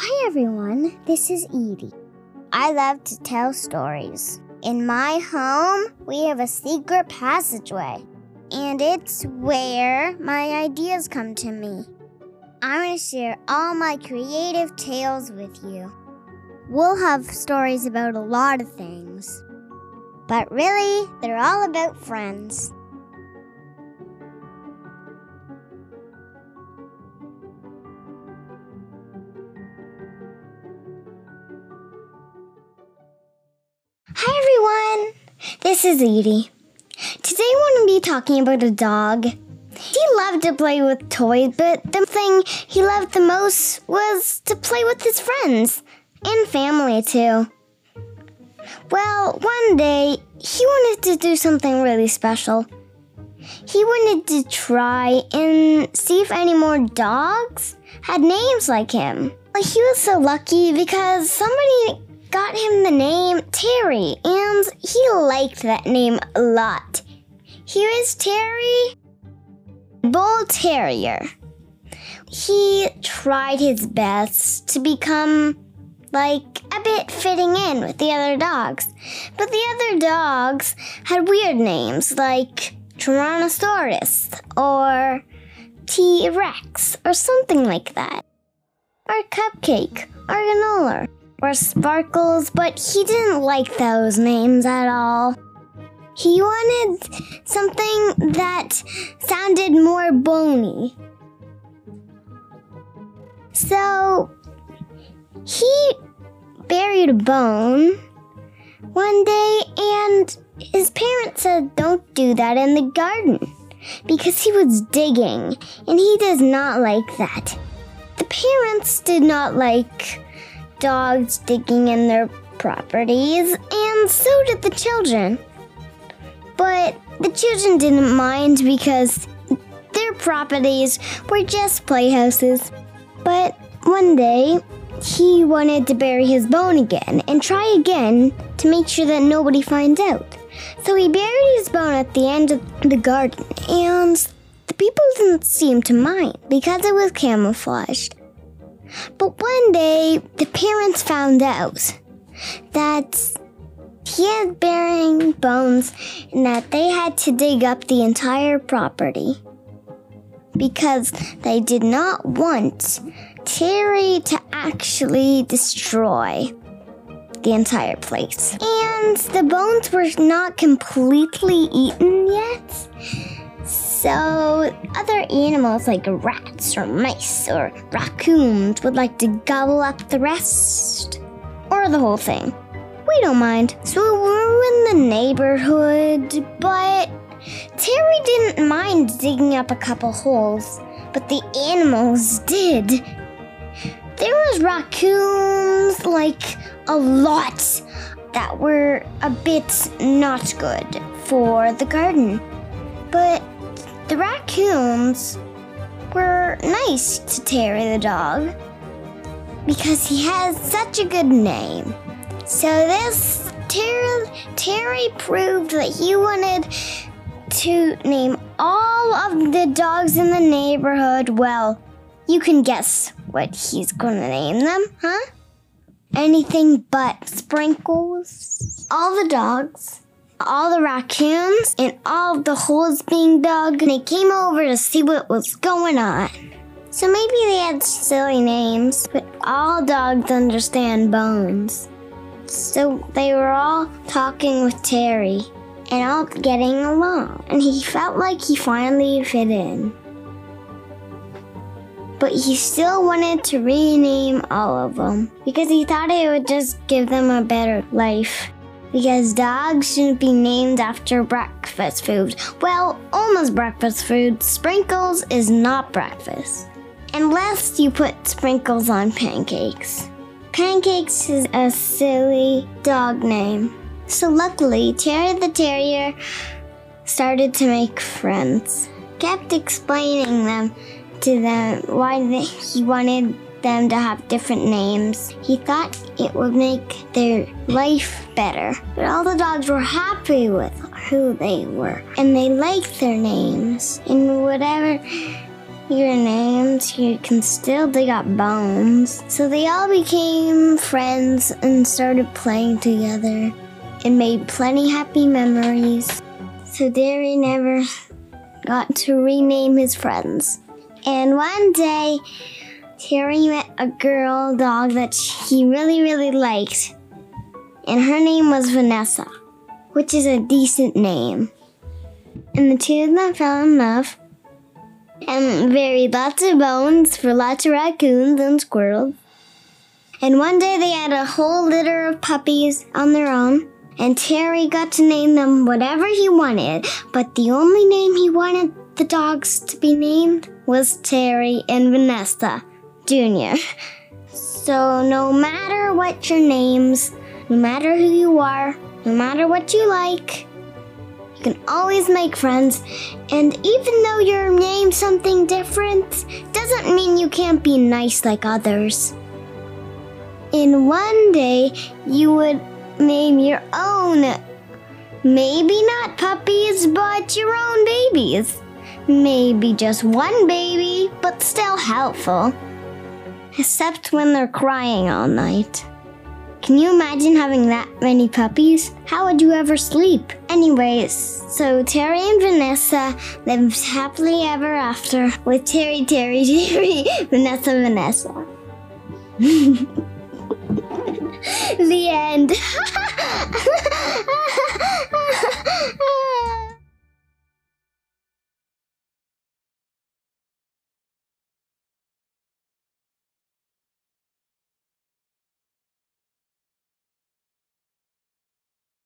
Hi everyone, this is Edie. I love to tell stories. In my home, we have a secret passageway, and it's where my ideas come to me. I'm going to share all my creative tales with you. We'll have stories about a lot of things, but really, they're all about friends. This is Edie. Today I want to be talking about a dog. He loved to play with toys, but the thing he loved the most was to play with his friends and family too. Well, one day he wanted to do something really special. He wanted to try and see if any more dogs had names like him. He was so lucky because somebody got him the name Terry, and he liked that name a lot. Here is Terry, Bull Terrier. He tried his best to become like a bit fitting in with the other dogs, but the other dogs had weird names like Tyrannosaurus or T Rex or something like that, or Cupcake or Granola or Sparkles, but he didn't like those names at all. He wanted something that sounded more bony. So he buried a bone one day, and his parents said, Don't do that in the garden because he was digging, and he does not like that. The parents did not like dogs digging in their properties, and so did the children. But the children didn't mind because their properties were just playhouses. But one day, he wanted to bury his bone again and try again to make sure that nobody finds out. So he buried his bone at the end of the garden, and the people didn't seem to mind because it was camouflaged. One day, the parents found out that he had burying bones and that they had to dig up the entire property because they did not want Terry to actually destroy the entire place. And the bones were not completely eaten yet. So, other animals like rats or mice or raccoons would like to gobble up the rest or the whole thing. We don't mind. So, we're in the neighborhood, but Terry didn't mind digging up a couple holes, but the animals did. There was raccoons, like a lot, that were a bit not good for the garden. But the raccoons were nice to Terry the dog because he has such a good name. So this Terry, Terry proved that he wanted to name all of the dogs in the neighborhood. Well, you can guess what he's going to name them, huh? Anything but Sprinkles. All the dogs all the raccoons and all the holes being dug, they came over to see what was going on. So maybe they had silly names, but all dogs understand bones. So they were all talking with Terry and all getting along, and he felt like he finally fit in. But he still wanted to rename all of them because he thought it would just give them a better life because dogs shouldn't be named after breakfast food. Well, almost breakfast food. Sprinkles is not breakfast. Unless you put sprinkles on pancakes. Pancakes is a silly dog name. So luckily, Terry the Terrier started to make friends. Kept explaining them to them why he wanted them to have different names. He thought it would make their life better. But all the dogs were happy with who they were, and they liked their names. And whatever your names, you can still dig up bones. So they all became friends and started playing together and made plenty happy memories. So Terry never got to rename his friends. And one day, Terry met a girl dog that he really, really liked. And her name was Vanessa, which is a decent name. And the two of them fell in love and buried lots of bones for lots of raccoons and squirrels. And one day they had a whole litter of puppies on their own, and Terry got to name them whatever he wanted, but the only name he wanted the dogs to be named was Terry and Vanessa Jr. So no matter what your names, no matter who you are, no matter what you like, you can always make friends, and even though you're named something different, doesn't mean you can't be nice like others. In one day, you would name your own, maybe not puppies, but your own babies. Maybe just one baby, but still helpful. Except when they're crying all night. Can you imagine having that many puppies? How would you ever sleep? Anyways, so Terry and Vanessa lived happily ever after with Terry, Terry, Terry, Vanessa, Vanessa. the end.